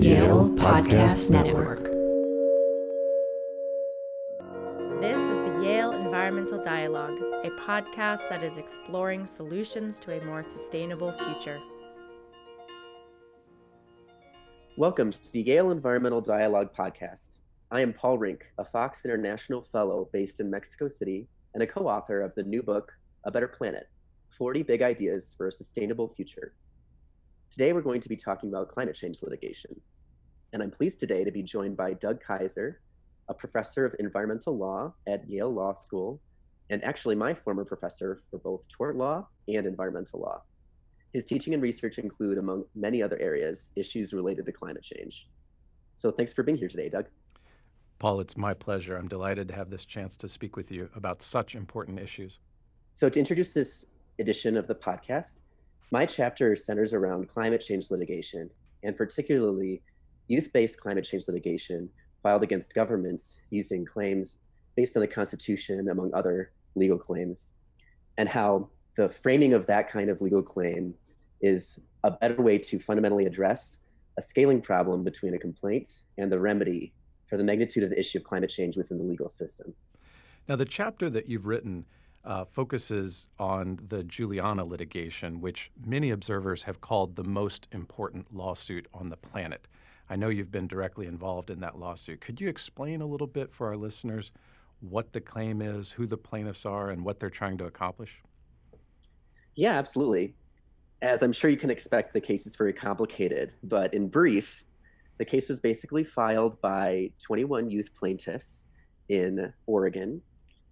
Yale Podcast Network. This is the Yale Environmental Dialogue, a podcast that is exploring solutions to a more sustainable future. Welcome to the Yale Environmental Dialogue podcast. I am Paul Rink, a Fox International Fellow based in Mexico City and a co author of the new book, A Better Planet 40 Big Ideas for a Sustainable Future. Today, we're going to be talking about climate change litigation. And I'm pleased today to be joined by Doug Kysar, a professor of environmental law at Yale Law School, and actually my former professor for both tort law and environmental law. His teaching and research include, among many other areas, issues related to climate change. So thanks for being here today, Doug. Paul, it's my pleasure. I'm delighted to have this chance to speak with you about such important issues. So, to introduce this edition of the podcast, my chapter centers around climate change litigation, and particularly youth based climate change litigation filed against governments using claims based on the Constitution, among other legal claims, and how the framing of that kind of legal claim is a better way to fundamentally address a scaling problem between a complaint and the remedy for the magnitude of the issue of climate change within the legal system. Now, the chapter that you've written uh, focuses on the Juliana litigation, which many observers have called the most important lawsuit on the planet. I know you've been directly involved in that lawsuit. Could you explain a little bit for our listeners what the claim is, who the plaintiffs are, and what they're trying to accomplish? Yeah, absolutely. As I'm sure you can expect, the case is very complicated, but in brief, the case was basically filed by 21 youth plaintiffs in Oregon,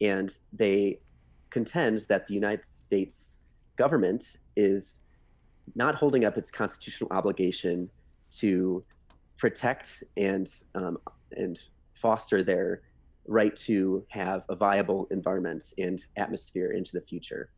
and they contend that the United States government is not holding up its constitutional obligation to protect and um, and foster their right to have a viable environment and atmosphere into the future.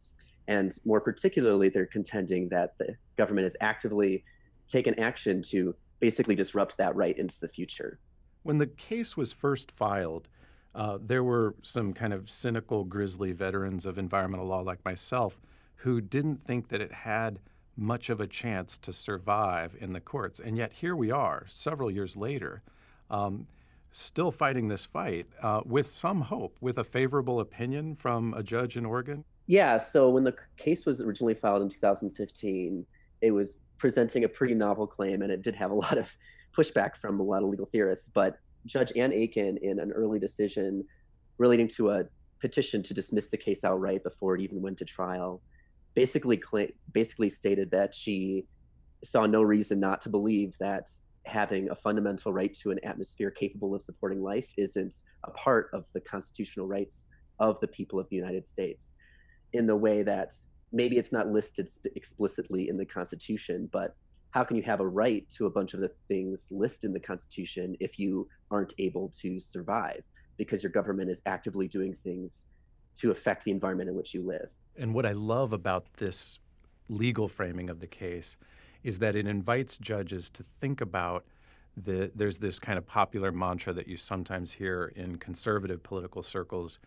And more particularly, they're contending that the government has actively taken action to basically disrupt that right into the future. When the case was first filed, uh, there were some kind of cynical, grisly veterans of environmental law like myself who didn't think that it had much of a chance to survive in the courts. And yet here we are, several years later, um, still fighting this fight uh, with some hope, with a favorable opinion from a judge in Oregon. Yeah, so when the case was originally filed in 2015, it was presenting a pretty novel claim, and it did have a lot of pushback from a lot of legal theorists. But Judge Ann Aiken, in an early decision relating to a petition to dismiss the case outright before it even went to trial, basically basically stated that she saw no reason not to believe that having a fundamental right to an atmosphere capable of supporting life isn't a part of the constitutional rights of the people of the United States in the way that maybe it's not listed explicitly in the Constitution, but how can you have a right to a bunch of the things listed in the Constitution if you aren't able to survive because your government is actively doing things to affect the environment in which you live? And what I love about this legal framing of the case is that it invites judges to think about the, there's this kind of popular mantra that you sometimes hear in conservative political circles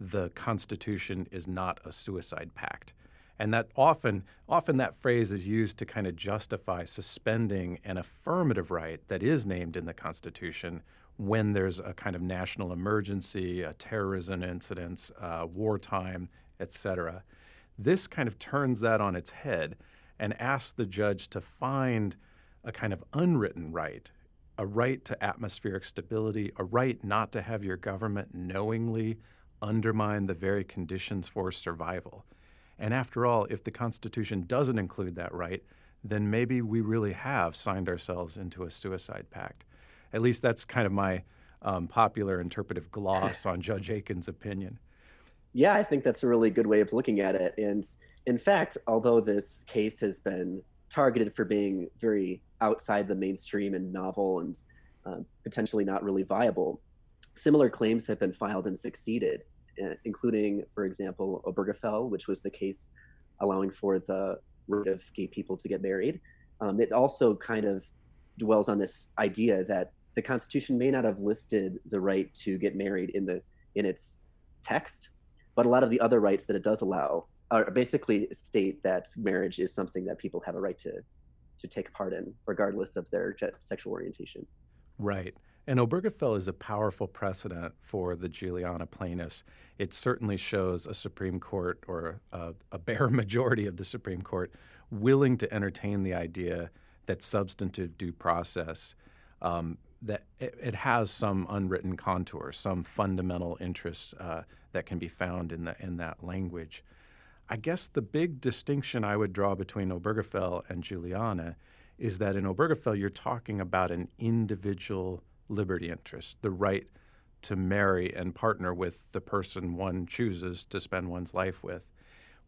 the Constitution is not a suicide pact. And that often, often that phrase is used to kind of justify suspending an affirmative right that is named in the Constitution when there's a kind of national emergency, a terrorism incident, uh, wartime, et cetera. This kind of turns that on its head and asks the judge to find a kind of unwritten right, a right to atmospheric stability, a right not to have your government knowingly undermine the very conditions for survival. And after all, if the Constitution doesn't include that right, then maybe we really have signed ourselves into a suicide pact. At least that's kind of my um, popular interpretive gloss on Judge Aiken's opinion. Yeah, I think that's a really good way of looking at it. And in fact, although this case has been targeted for being very outside the mainstream and novel and uh, potentially not really viable, similar claims have been filed and succeeded. Uh, including, for example, Obergefell, which was the case allowing for the right of gay people to get married. Um, it also kind of dwells on this idea that the Constitution may not have listed the right to get married in the in its text, but a lot of the other rights that it does allow are basically state that marriage is something that people have a right to to take part in, regardless of their sexual orientation. Right. And Obergefell is a powerful precedent for the Juliana plaintiffs. It certainly shows a Supreme Court or a, a bare majority of the Supreme Court willing to entertain the idea that substantive due process um, that it, it, has some unwritten contours, some fundamental interests uh, that can be found in the in that language. I guess the big distinction I would draw between Obergefell and Juliana is that in Obergefell you're talking about an individual liberty interest, the right to marry and partner with the person one chooses to spend one's life with.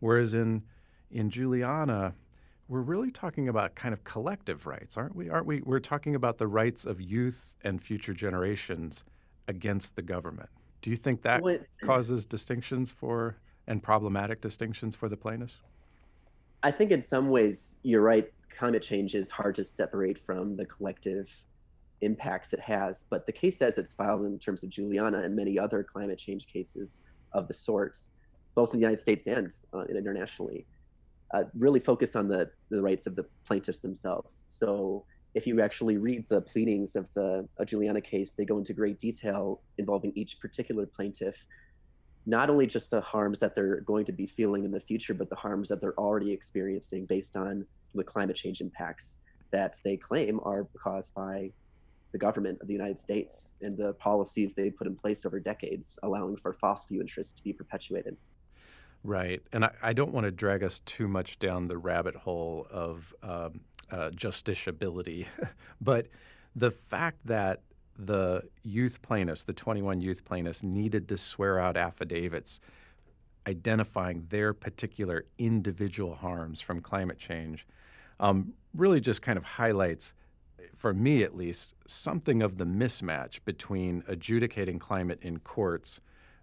Whereas in in Juliana, we're really talking about kind of collective rights, aren't we? Aren't we? We're talking about the rights of youth and future generations against the government. Do you think that it, causes distinctions for and problematic distinctions for the plaintiffs? I think in some ways you're right. Climate change is hard to separate from the collective impacts it has. But the case says it's filed in terms of Juliana and many other climate change cases of the sorts, both in the United States and uh, internationally, uh, really focus on the, the rights of the plaintiffs themselves. So if you actually read the pleadings of the Juliana case, they go into great detail involving each particular plaintiff, not only just the harms that they're going to be feeling in the future, but the harms that they're already experiencing based on the climate change impacts that they claim are caused by the government of the United States and the policies they put in place over decades, allowing for fossil fuel interests to be perpetuated. Right. And I, I don't want to drag us too much down the rabbit hole of um, uh, justiciability, but the fact that the youth plaintiffs, the 21 youth plaintiffs, needed to swear out affidavits identifying their particular individual harms from climate change um, really just kind of highlights for me at least, something of the mismatch between adjudicating climate in courts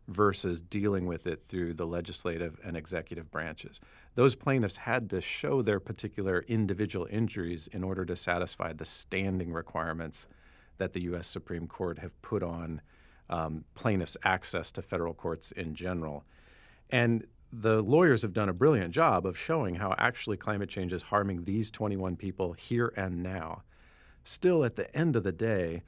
versus dealing with it through the legislative and executive branches. Those plaintiffs had to show their particular individual injuries in order to satisfy the standing requirements that the U.S. Supreme Court have put on um, plaintiffs' access to federal courts in general. And the lawyers have done a brilliant job of showing how actually climate change is harming these 21 people here and now still at the end of the day,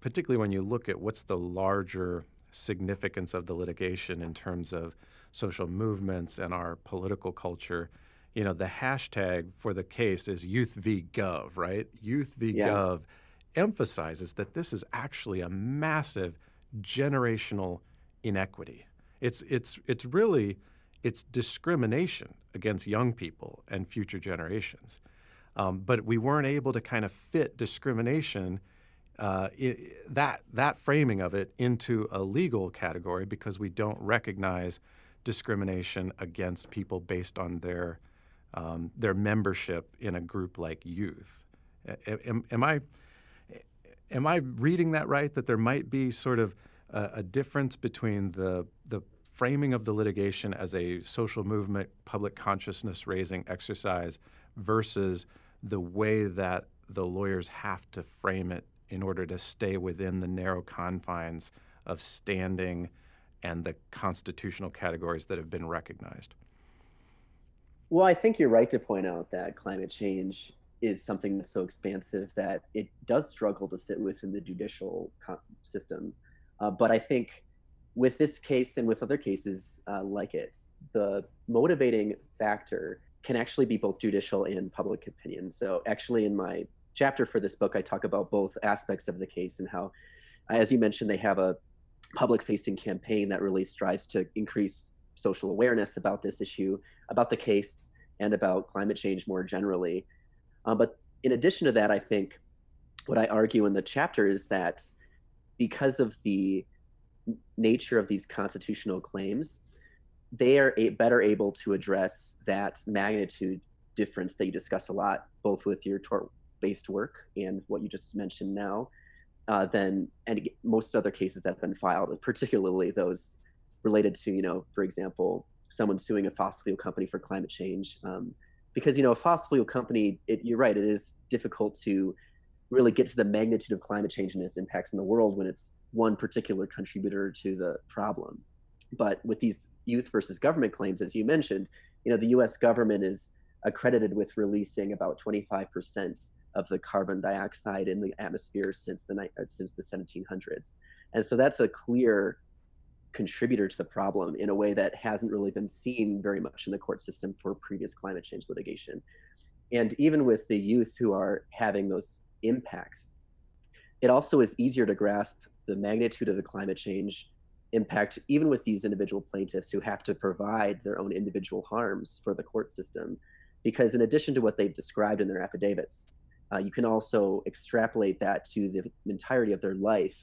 particularly when you look at what's the larger significance of the litigation in terms of social movements and our political culture, you know, the hashtag for the case is youth v gov, right? Youth v yeah. gov emphasizes that this is actually a massive generational inequity. It's it's it's really it's discrimination against young people and future generations. Um, but we weren't able to kind of fit discrimination, uh, it, that, that framing of it, into a legal category because we don't recognize discrimination against people based on their, um, their membership in a group like youth. Am, am, I, am I reading that right? That there might be sort of a, a difference between the, the framing of the litigation as a social movement, public consciousness raising exercise versus the way that the lawyers have to frame it in order to stay within the narrow confines of standing and the constitutional categories that have been recognized. Well, I think you're right to point out that climate change is something that's so expansive that it does struggle to fit within the judicial system. Uh, but I think with this case and with other cases uh, like it, the motivating factor can actually be both judicial and public opinion. So, actually, in my chapter for this book, I talk about both aspects of the case and how, as you mentioned, they have a public facing campaign that really strives to increase social awareness about this issue, about the case, and about climate change more generally. Uh, but in addition to that, I think what I argue in the chapter is that because of the nature of these constitutional claims, they are a, better able to address that magnitude difference that you discussed a lot, both with your tort-based work and what you just mentioned now, uh, than and most other cases that have been filed, particularly those related to, you know, for example, someone suing a fossil fuel company for climate change. Um, because you know, a fossil fuel company, it, you're right, it is difficult to really get to the magnitude of climate change and its impacts in the world when it's one particular contributor to the problem. But with these youth versus government claims, as you mentioned, you know, the U.S. government is accredited with releasing about 25% of the carbon dioxide in the atmosphere since the since the 1700s. And so that's a clear contributor to the problem in a way that hasn't really been seen very much in the court system for previous climate change litigation. And even with the youth who are having those impacts, it also is easier to grasp the magnitude of the climate change impact, even with these individual plaintiffs who have to provide their own individual harms for the court system. Because in addition to what they've described in their affidavits, uh, you can also extrapolate that to the entirety of their life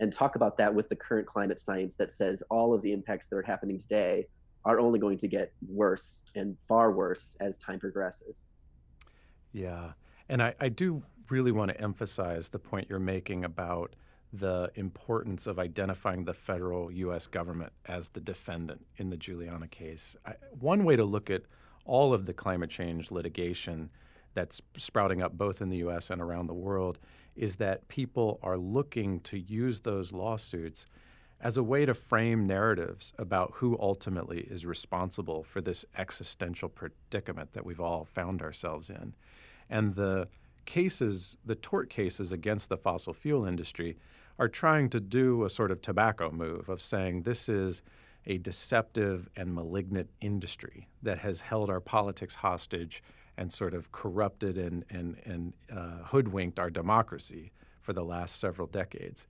and talk about that with the current climate science that says all of the impacts that are happening today are only going to get worse and far worse as time progresses. Yeah. And I, I do really want to emphasize the point you're making about the importance of identifying the federal U.S. government as the defendant in the Juliana case. I, one way to look at all of the climate change litigation that's sprouting up both in the U.S. and around the world is that people are looking to use those lawsuits as a way to frame narratives about who ultimately is responsible for this existential predicament that we've all found ourselves in. And the cases, the tort cases against the fossil fuel industry, are trying to do a sort of tobacco move of saying this is a deceptive and malignant industry that has held our politics hostage and sort of corrupted and, and, and uh, hoodwinked our democracy for the last several decades.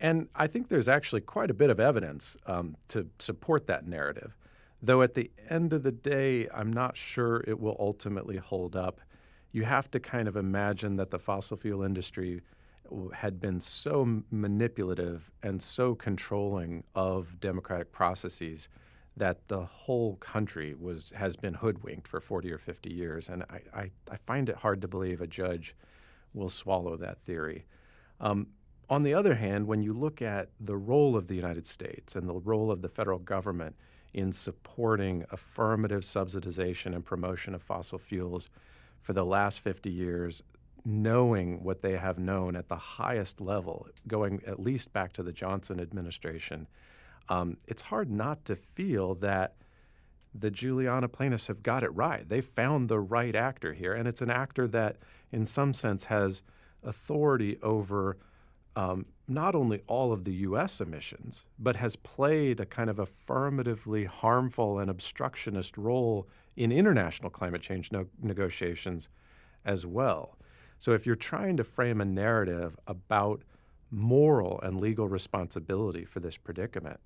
And I think there's actually quite a bit of evidence um, to support that narrative, though at the end of the day, I'm not sure it will ultimately hold up. You have to kind of imagine that the fossil fuel industry had been so manipulative and so controlling of democratic processes that the whole country was has been hoodwinked for 40 or 50 years. And I, I, I find it hard to believe a judge will swallow that theory. Um, on the other hand, when you look at the role of the United States and the role of the federal government in supporting affirmative subsidization and promotion of fossil fuels for the last 50 years, knowing what they have known at the highest level, going at least back to the Johnson administration, um, it's hard not to feel that the Juliana plaintiffs have got it right. They found the right actor here, and it's an actor that, in some sense, has authority over um, not only all of the U.S. emissions, but has played a kind of affirmatively harmful and obstructionist role in international climate change no- negotiations as well. So if you're trying to frame a narrative about moral and legal responsibility for this predicament,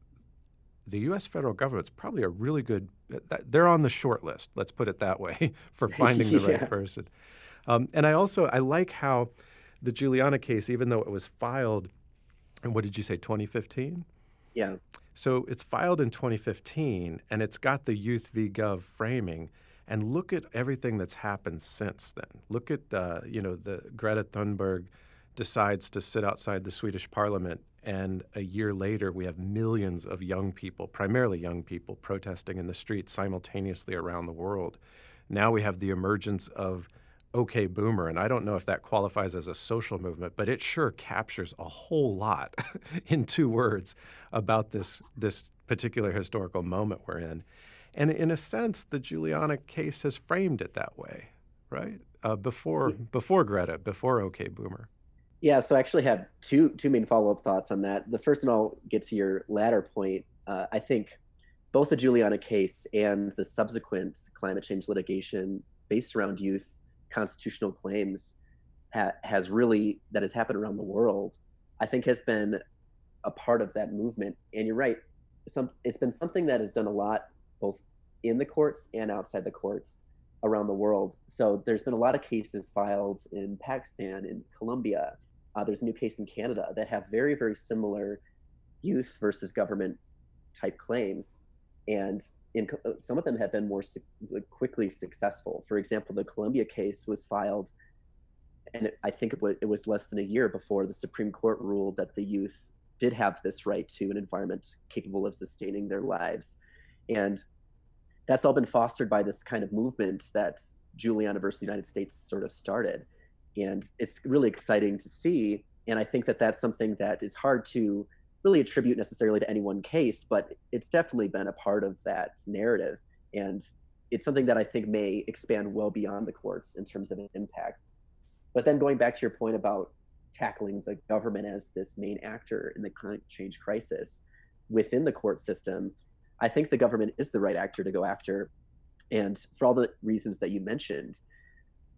the U.S. federal government's probably a really good. They're on the short list. Let's put it that way for finding the yeah. right person. Um, and I also I like how the Juliana case, even though it was filed, and what did you say, 2015? Yeah. So it's filed in 2015, and it's got the Youth v. Gov framing. And look at everything that's happened since then. Look at the, you know, the Greta Thunberg decides to sit outside the Swedish parliament and a year later, we have millions of young people, primarily young people, protesting in the streets simultaneously around the world. Now we have the emergence of OK Boomer, and I don't know if that qualifies as a social movement, but it sure captures a whole lot in two words about this this particular historical moment we're in. And in a sense, the Juliana case has framed it that way, right? Uh, before before Greta, before OK Boomer. Yeah, so I actually have two two main follow up thoughts on that. The first, and I'll get to your latter point. Uh, I think both the Juliana case and the subsequent climate change litigation based around youth constitutional claims ha- has really that has happened around the world. I think has been a part of that movement. And you're right, some it's been something that has done a lot both in the courts and outside the courts around the world. So there's been a lot of cases filed in Pakistan, in Colombia, uh, there's a new case in Canada that have very, very similar youth versus government type claims. And in, some of them have been more su- quickly successful. For example, the Colombia case was filed, and it, I think it was, it was less than a year before the Supreme Court ruled that the youth did have this right to an environment capable of sustaining their lives. And that's all been fostered by this kind of movement that versus the United States sort of started. And it's really exciting to see. And i think that that's something that is hard to really attribute necessarily to any one case but it's definitely been a part of that narrative. And it's something that I think may expand well beyond the courts in terms of its impact. But then going back to your point about tackling the government as this main actor in the climate change crisis within the court system, I think the government is the right actor to go after. And for all the reasons that you mentioned.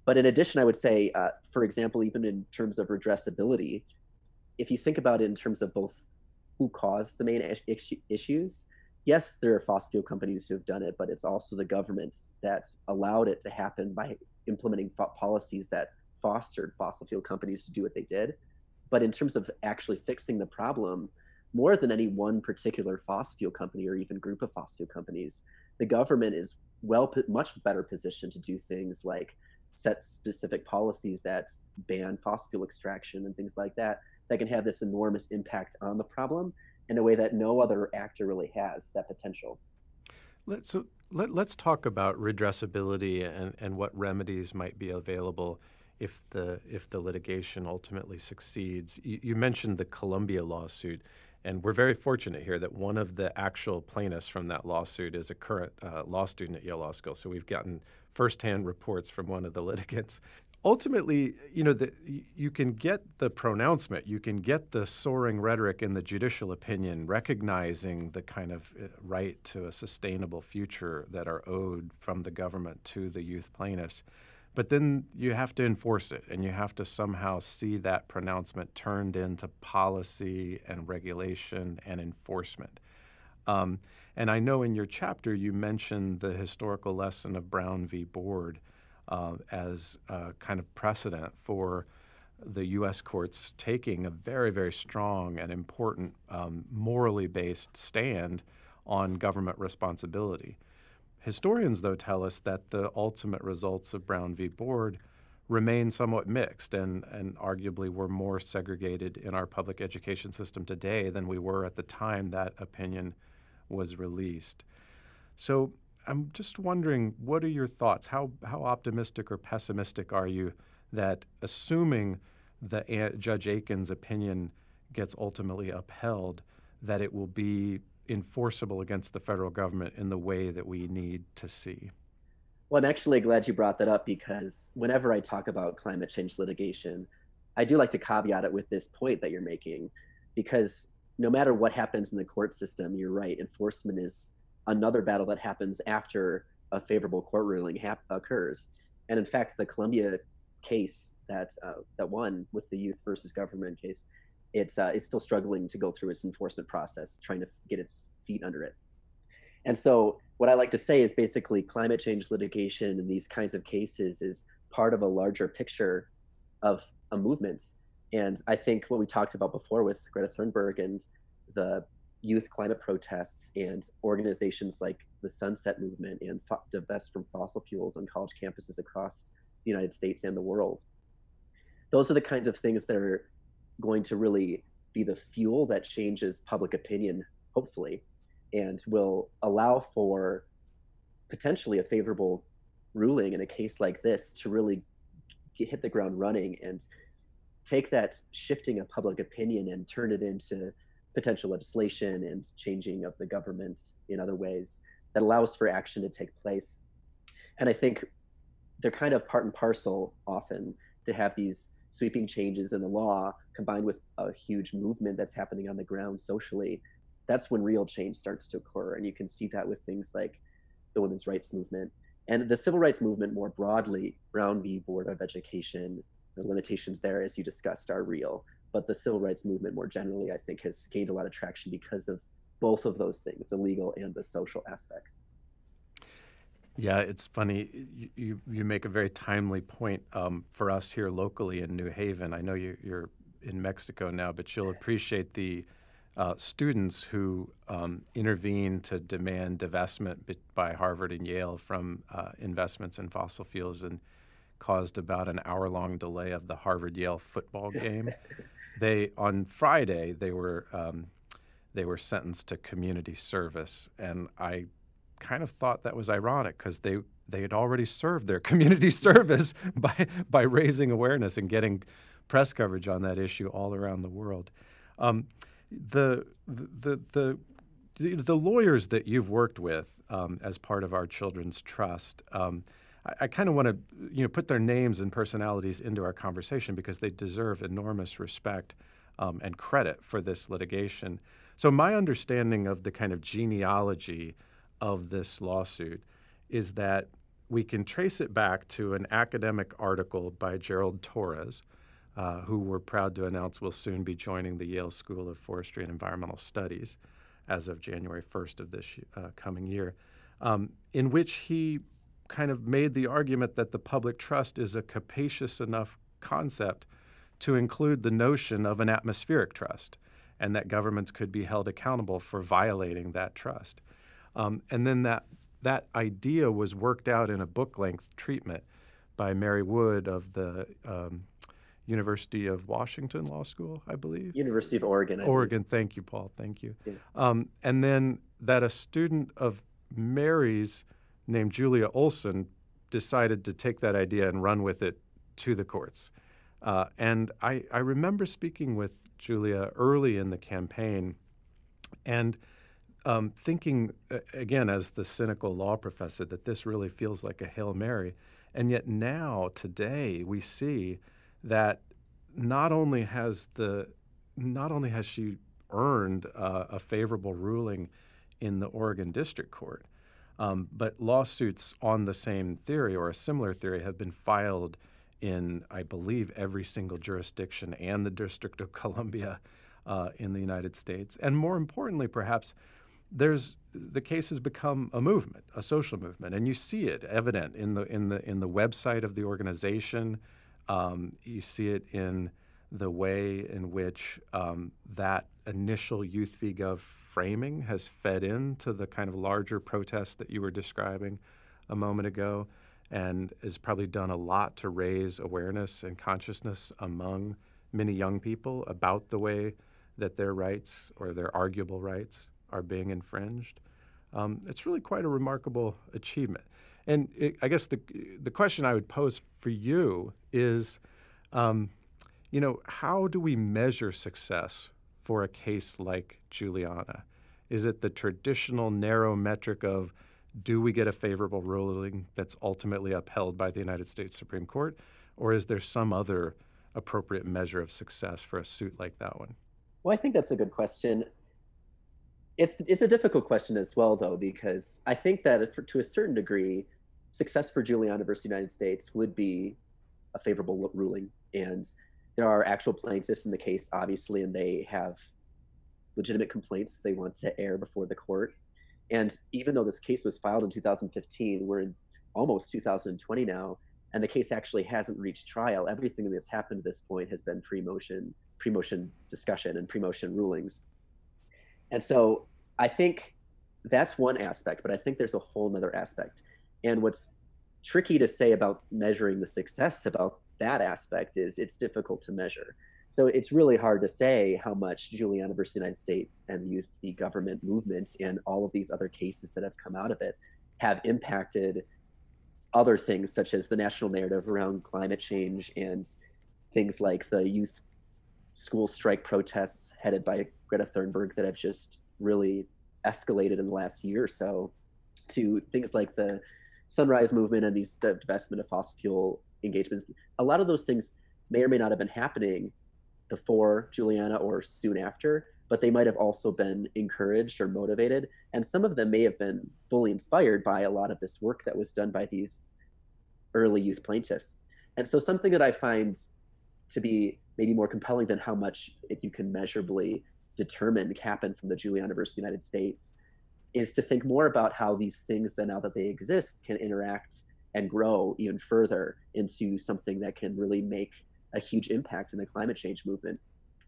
But in addition, I would say, uh, for example, even in terms of redressability, if you think about it in terms of both who caused the main is- issues, yes, there are fossil fuel companies who have done it, but it's also the government that allowed it to happen by implementing policies that fostered fossil fuel companies to do what they did. But in terms of actually fixing the problem, more than any one particular fossil fuel company or even group of fossil fuel companies, the government is well much better positioned to do things like set specific policies that ban fossil fuel extraction and things like that that can have this enormous impact on the problem in a way that no other actor really has that potential. Let, so let, us talk about redressability and, and what remedies might be available if the if the litigation ultimately succeeds. You, you, mentioned the Colombia lawsuit, and we're very fortunate here that one of the actual plaintiffs from that lawsuit is a current uh, law student at Yale Law School. So we've gotten firsthand reports from one of the litigants ultimately, you know, the, you can get the pronouncement, you can get the soaring rhetoric in the judicial opinion, recognizing the kind of uh, right to a sustainable future that are owed from the government to the youth plaintiffs. But then you have to enforce it, and you have to somehow see that pronouncement turned into policy and regulation and enforcement. Um, and I know in your chapter you mentioned the historical lesson of Brown v. Board uh, as a kind of precedent for the U.S. courts taking a very, very strong and important um, morally based stand on government responsibility. Historians, though, tell us that the ultimate results of Brown v. Board remain somewhat mixed and, and arguably we're more segregated in our public education system today than we were at the time that opinion was released. So I'm just wondering, what are your thoughts? How how optimistic or pessimistic are you that assuming that Judge Aiken's opinion gets ultimately upheld, that it will be enforceable against the federal government in the way that we need to see? Well, I'm actually glad you brought that up because whenever I talk about climate change litigation, I do like to caveat it with this point that you're making, because no matter what happens in the court system, you're right, enforcement is another battle that happens after a favorable court ruling hap- occurs. And in fact, the Colombia case that uh, that won with the youth versus government case, it's uh, it's still struggling to go through its enforcement process, trying to get its feet under it. And so, what I like to say is basically climate change litigation in these kinds of cases is part of a larger picture of a movement. And I think what we talked about before with Greta Thunberg and the youth climate protests and organizations like the Sunset Movement and Divest from Fossil Fuels on college campuses across the United States and the world. Those are the kinds of things that are going to really be the fuel that changes public opinion, hopefully, and will allow for potentially a favorable ruling in a case like this to really get, hit the ground running and take that shifting of public opinion and turn it into potential legislation and changing of the government in other ways that allows for action to take place. And I think they're kind of part and parcel often to have these sweeping changes in the law combined with a huge movement that's happening on the ground socially. That's when real change starts to occur. And you can see that with things like the women's rights movement and the civil rights movement more broadly. Brown v. Board of Education, the limitations there, as you discussed, are real but the civil rights movement more generally, I think, has gained a lot of traction because of both of those things, the legal and the social aspects. Yeah, it's funny. You, you, make a very timely point um, for us here locally in New Haven. I know you, are in Mexico now, but you'll appreciate the uh, students who um, intervened to demand divestment by Harvard and Yale from uh, investments in fossil fuels and caused about an hour long delay of the Harvard Yale football game. they on Friday they were um, they were sentenced to community service, and I kind of thought that was ironic because they they had already served their community service by by raising awareness and getting press coverage on that issue all around the world. Um, the, the the the, lawyers that you've worked with um, as part of our Children's Trust, um, I, I kind of want to you know put their names and personalities into our conversation because they deserve enormous respect um, and credit for this litigation. So my understanding of the kind of genealogy of this lawsuit is that we can trace it back to an academic article by Gerald Torres, uh, who we're proud to announce will soon be joining the Yale School of Forestry and Environmental Studies as of January 1st of this uh, coming year, um, in which he kind of made the argument that the public trust is a capacious enough concept to include the notion of an atmospheric trust and that governments could be held accountable for violating that trust. Um, and then that, that idea was worked out in a book length treatment by Mary Wood of the um, University of Washington Law School, I believe. University of Oregon. I Oregon. Believe. Thank you, Paul. Thank you. Yeah. Um, and then that a student of Mary's named Julia Olson decided to take that idea and run with it to the courts. Uh, and I, I remember speaking with Julia early in the campaign and um, thinking, again, as the cynical law professor, that this really feels like a Hail Mary. And yet now, today, we see that not only has the not only has she earned uh, a favorable ruling in the Oregon District Court, um, but lawsuits on the same theory or a similar theory have been filed in, I believe, every single jurisdiction and the District of Columbia uh, in the United States. And more importantly, perhaps, there's the case has become a movement, a social movement, and you see it evident in the in the in the website of the organization. Um, you see it in the way in which um, that initial Youth v. Gov framing has fed into the kind of larger protest that you were describing a moment ago and has probably done a lot to raise awareness and consciousness among many young people about the way that their rights or their arguable rights are being infringed. Um, it's really quite a remarkable achievement. And it, I guess the, the question I would pose for you is, um, you know, how do we measure success for a case like Juliana? Is it the traditional narrow metric of do we get a favorable ruling that's ultimately upheld by the United States Supreme Court, or is there some other appropriate measure of success for a suit like that one? Well, I think that's a good question. It's it's a difficult question as well, though, because I think that for, to a certain degree, success for Juliana versus the United States would be a favorable ruling, and there are actual plaintiffs in the case, obviously, and they have legitimate complaints they want to air before the court. And even though this case was filed in 2015, we're in almost 2020 now, and the case actually hasn't reached trial. Everything that's happened to this point has been pre-motion, pre-motion discussion and pre-motion rulings. And so I think that's one aspect, but I think there's a whole nother aspect. And what's tricky to say about measuring the success about that aspect is it's difficult to measure. So it's really hard to say how much Juliana versus the United States and the youth the government movement and all of these other cases that have come out of it have impacted other things such as the national narrative around climate change and things like the youth school strike protests headed by Greta Thunberg that have just really escalated in the last year or so to things like the sunrise movement and these divestment of fossil fuel engagements. A lot of those things may or may not have been happening before Juliana or soon after, but they might have also been encouraged or motivated. And some of them may have been fully inspired by a lot of this work that was done by these early youth plaintiffs. And so, something that I find to be maybe more compelling than how much it, you can measurably determine happened from the versus the United States is to think more about how these things, then now that they exist, can interact and grow even further into something that can really make a huge impact in the climate change movement.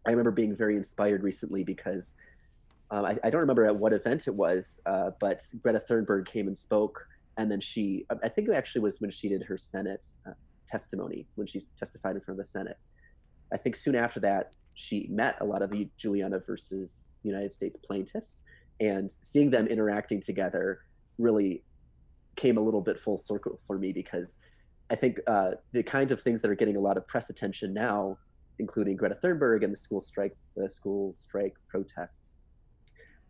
I remember being very inspired recently because um, I, I, don't remember at what event it was, uh, but Greta Thunberg came and spoke, and then she, I think it actually was when she did her Senate uh, testimony, when she testified in front of the Senate. I think soon after that, she met a lot of the Juliana versus United States plaintiffs, and seeing them interacting together really came a little bit full circle for me because I think uh, the kinds of things that are getting a lot of press attention now, including Greta Thunberg and the school strike, the school strike protests,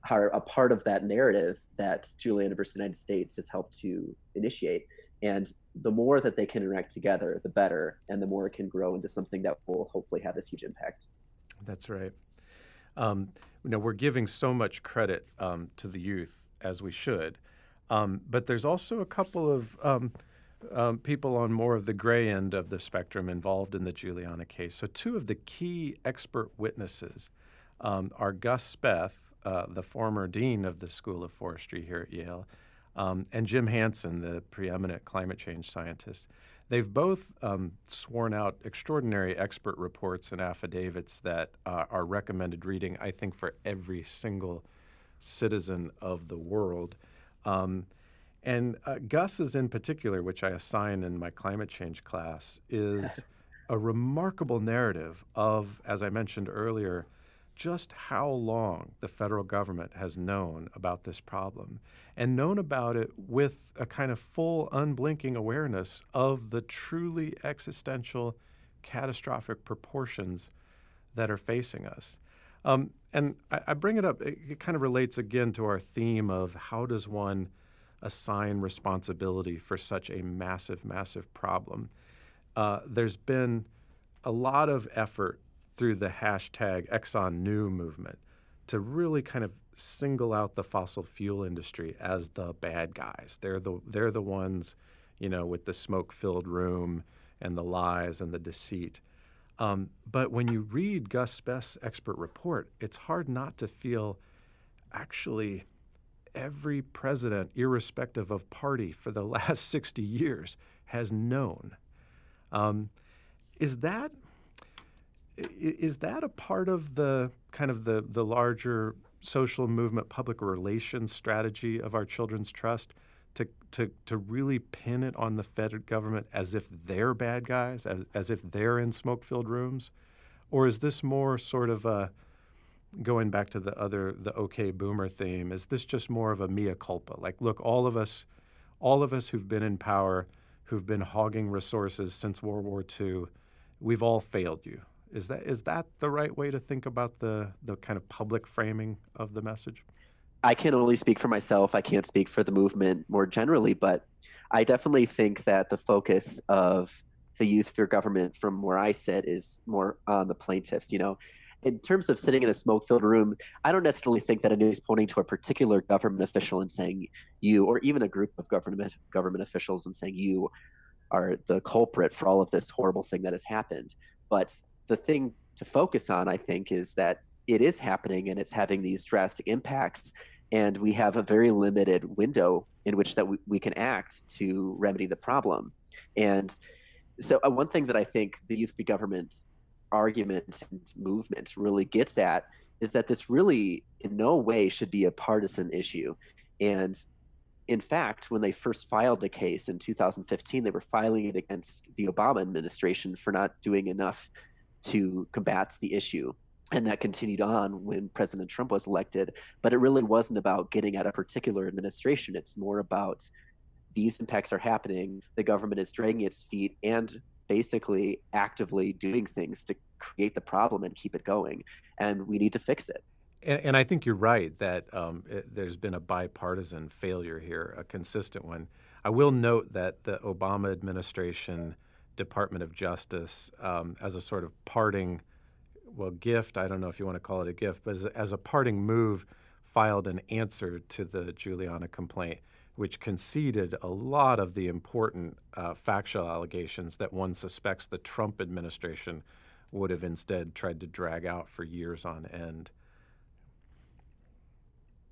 are a part of that narrative that Juliana versus the United States has helped to initiate. And the more that they can interact together, the better, and the more it can grow into something that will hopefully have this huge impact. That's right. Um, you know, we're giving so much credit um, to the youth as we should, um, but there's also a couple of um, um, people on more of the gray end of the spectrum involved in the Juliana case. So, two of the key expert witnesses um, are Gus Speth, uh, the former dean of the School of Forestry here at Yale, um, and Jim Hansen, the preeminent climate change scientist. They've both um, sworn out extraordinary expert reports and affidavits that uh, are recommended reading, I think, for every single citizen of the world. Um, and uh, Gus's in particular, which I assign in my climate change class, is a remarkable narrative of, as I mentioned earlier, just how long the federal government has known about this problem and known about it with a kind of full, unblinking awareness of the truly existential, catastrophic proportions that are facing us. Um, and I, I, bring it up, it, it kind of relates again to our theme of how does one assign responsibility for such a massive, massive problem. Uh, there's been a lot of effort through the hashtag Exxon Knew movement to really kind of single out the fossil fuel industry as the bad guys. They're the they're the ones, you know, with the smoke-filled room and the lies and the deceit. Um, but when you read Gus Speth's expert report, it's hard not to feel actually every president, irrespective of party, for the last 60 years has known. Um, is that is that a part of the kind of the, the larger social movement public relations strategy of our children's trust to, to, to really pin it on the federal government as if they're bad guys, as, as if they're in smoke filled rooms? Or is this more sort of a, going back to the other, the OK Boomer theme, is this just more of a mea culpa? Like, look, all of us, all of us who've been in power, who've been hogging resources since World War II, we've all failed you. Is that is that the right way to think about the the kind of public framing of the message? I can only speak for myself. I can't speak for the movement more generally, but I definitely think that the focus of the Youth for Government from where I sit is more on the plaintiffs. You know, in terms of sitting in a smoke-filled room, I don't necessarily think that anybody's pointing to a particular government official and saying you, or even a group of government government officials and saying you are the culprit for all of this horrible thing that has happened. But the thing to focus on, I think, is that it is happening and it's having these drastic impacts. And we have a very limited window in which that we, we can act to remedy the problem. And so uh, one thing that I think the youth government argument and movement really gets at is that this really in no way should be a partisan issue. And in fact, when they first filed the case in 2015, they were filing it against the Obama administration for not doing enough to combat the issue. And that continued on when President Trump was elected. But it really wasn't about getting at a particular administration. It's more about these impacts are happening, the government is dragging its feet and basically actively doing things to create the problem and keep it going. And we need to fix it. And, and I think you're right that um, it, there's been a bipartisan failure here, a consistent one. I will note that the Obama administration Department of Justice um, as a sort of parting, well, gift. I don't know if you want to call it a gift, but as a, as a parting move, filed an answer to the Juliana complaint, which conceded a lot of the important uh, factual allegations that one suspects the Trump administration would have instead tried to drag out for years on end.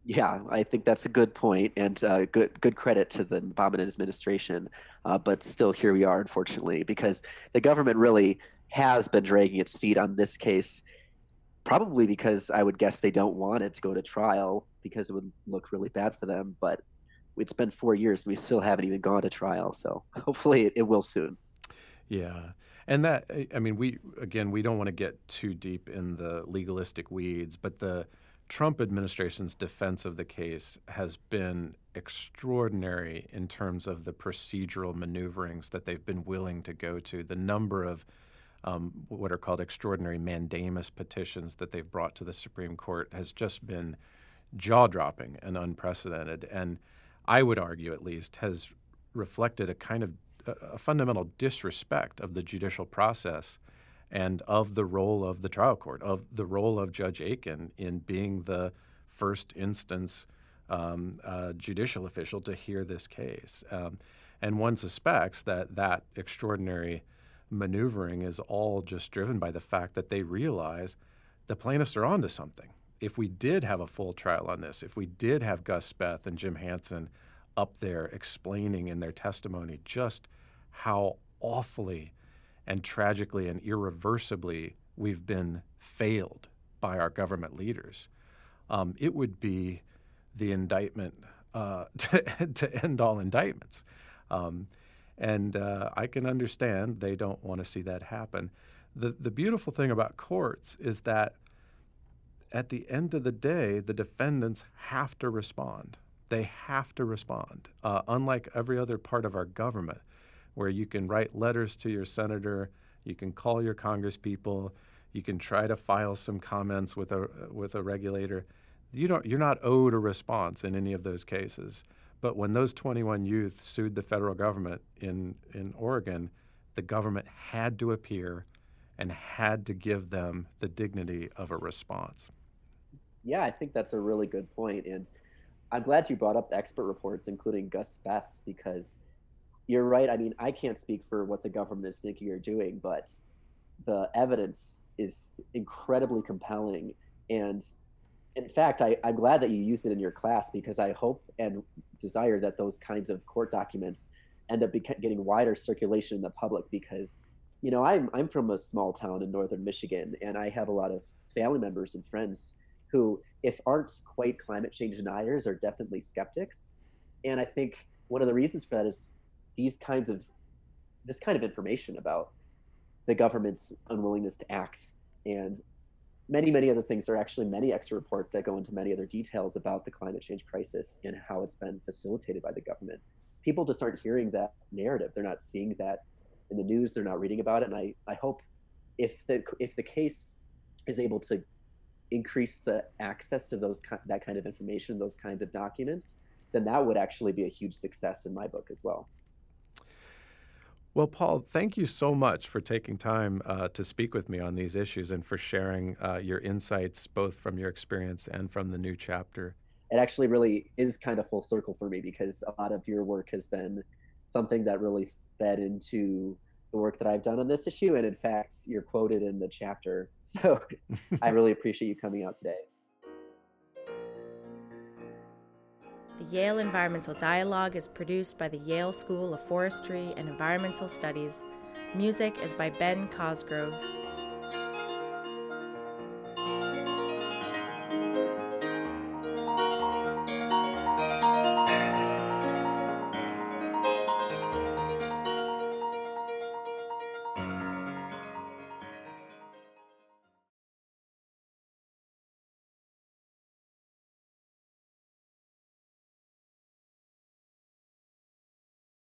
Yeah, I think that's a good point, and uh, good good credit to the Obama administration. Uh, but still, here we are, unfortunately, because the government really has been dragging its feet on this case, probably because I would guess they don't want it to go to trial because it would look really bad for them. But it's been four years, and we still haven't even gone to trial. So hopefully, it, it will soon. Yeah. And that, I mean, we, again, we don't want to get too deep in the legalistic weeds, but the, Trump administration's defense of the case has been extraordinary in terms of the procedural maneuverings that they've been willing to go to. The number of um, what are called extraordinary mandamus petitions that they've brought to the Supreme Court has just been jaw dropping and unprecedented. And I would argue, at least, has reflected a kind of a fundamental disrespect of the judicial process and of the role of the trial court, of the role of Judge Aiken in being the first instance um, uh, judicial official to hear this case. Um, and one suspects that that extraordinary maneuvering is all just driven by the fact that they realize the plaintiffs are onto something. If we did have a full trial on this, if we did have Gus Speth and Jim Hansen up there explaining in their testimony just how awfully and tragically and irreversibly we've been failed by our government leaders, um, it would be the indictment uh, to, to end all indictments. Um, and uh, I can understand they don't want to see that happen. The, the beautiful thing about courts is that at the end of the day, the defendants have to respond. They have to respond. Uh, unlike every other part of our government, where you can write letters to your senator, you can call your congresspeople, you can try to file some comments with a with a regulator. You don't you're not owed a response in any of those cases. But when those 21 youth sued the federal government in in Oregon, the government had to appear and had to give them the dignity of a response. Yeah, I think that's a really good point. And I'm glad you brought up the expert reports, including Gus Speth's, because you're right. I mean, I can't speak for what the government is thinking or doing, but the evidence is incredibly compelling. And in fact, I, am glad that you used it in your class because I hope and desire that those kinds of court documents end up getting wider circulation in the public because, you know, I'm, I'm from a small town in northern Michigan and I have a lot of family members and friends who, if aren't quite climate change deniers, are definitely skeptics. And I think one of the reasons for that is these kinds of this kind of information about the government's unwillingness to act. And many many other things. There are actually many extra reports that go into many other details about the climate change crisis and how it's been facilitated by the government. People just aren't hearing that narrative. They're not seeing that in the news. They're not reading about it. And i, I hope if the if the case is able to increase the access to those that kind of information those kinds of documents then that would actually be a huge success in my book as well well, Paul, thank you so much for taking time uh, to speak with me on these issues and for sharing uh, your insights, both from your experience and from the new chapter. It actually really is kind of full circle for me because a lot of your work has been something that really fed into the work that I've done on this issue. And in fact, you're quoted in the chapter. So I really appreciate you coming out today. The Yale Environmental Dialogue is produced by the Yale School of Forestry and Environmental Studies. Music is by Ben Cosgrove.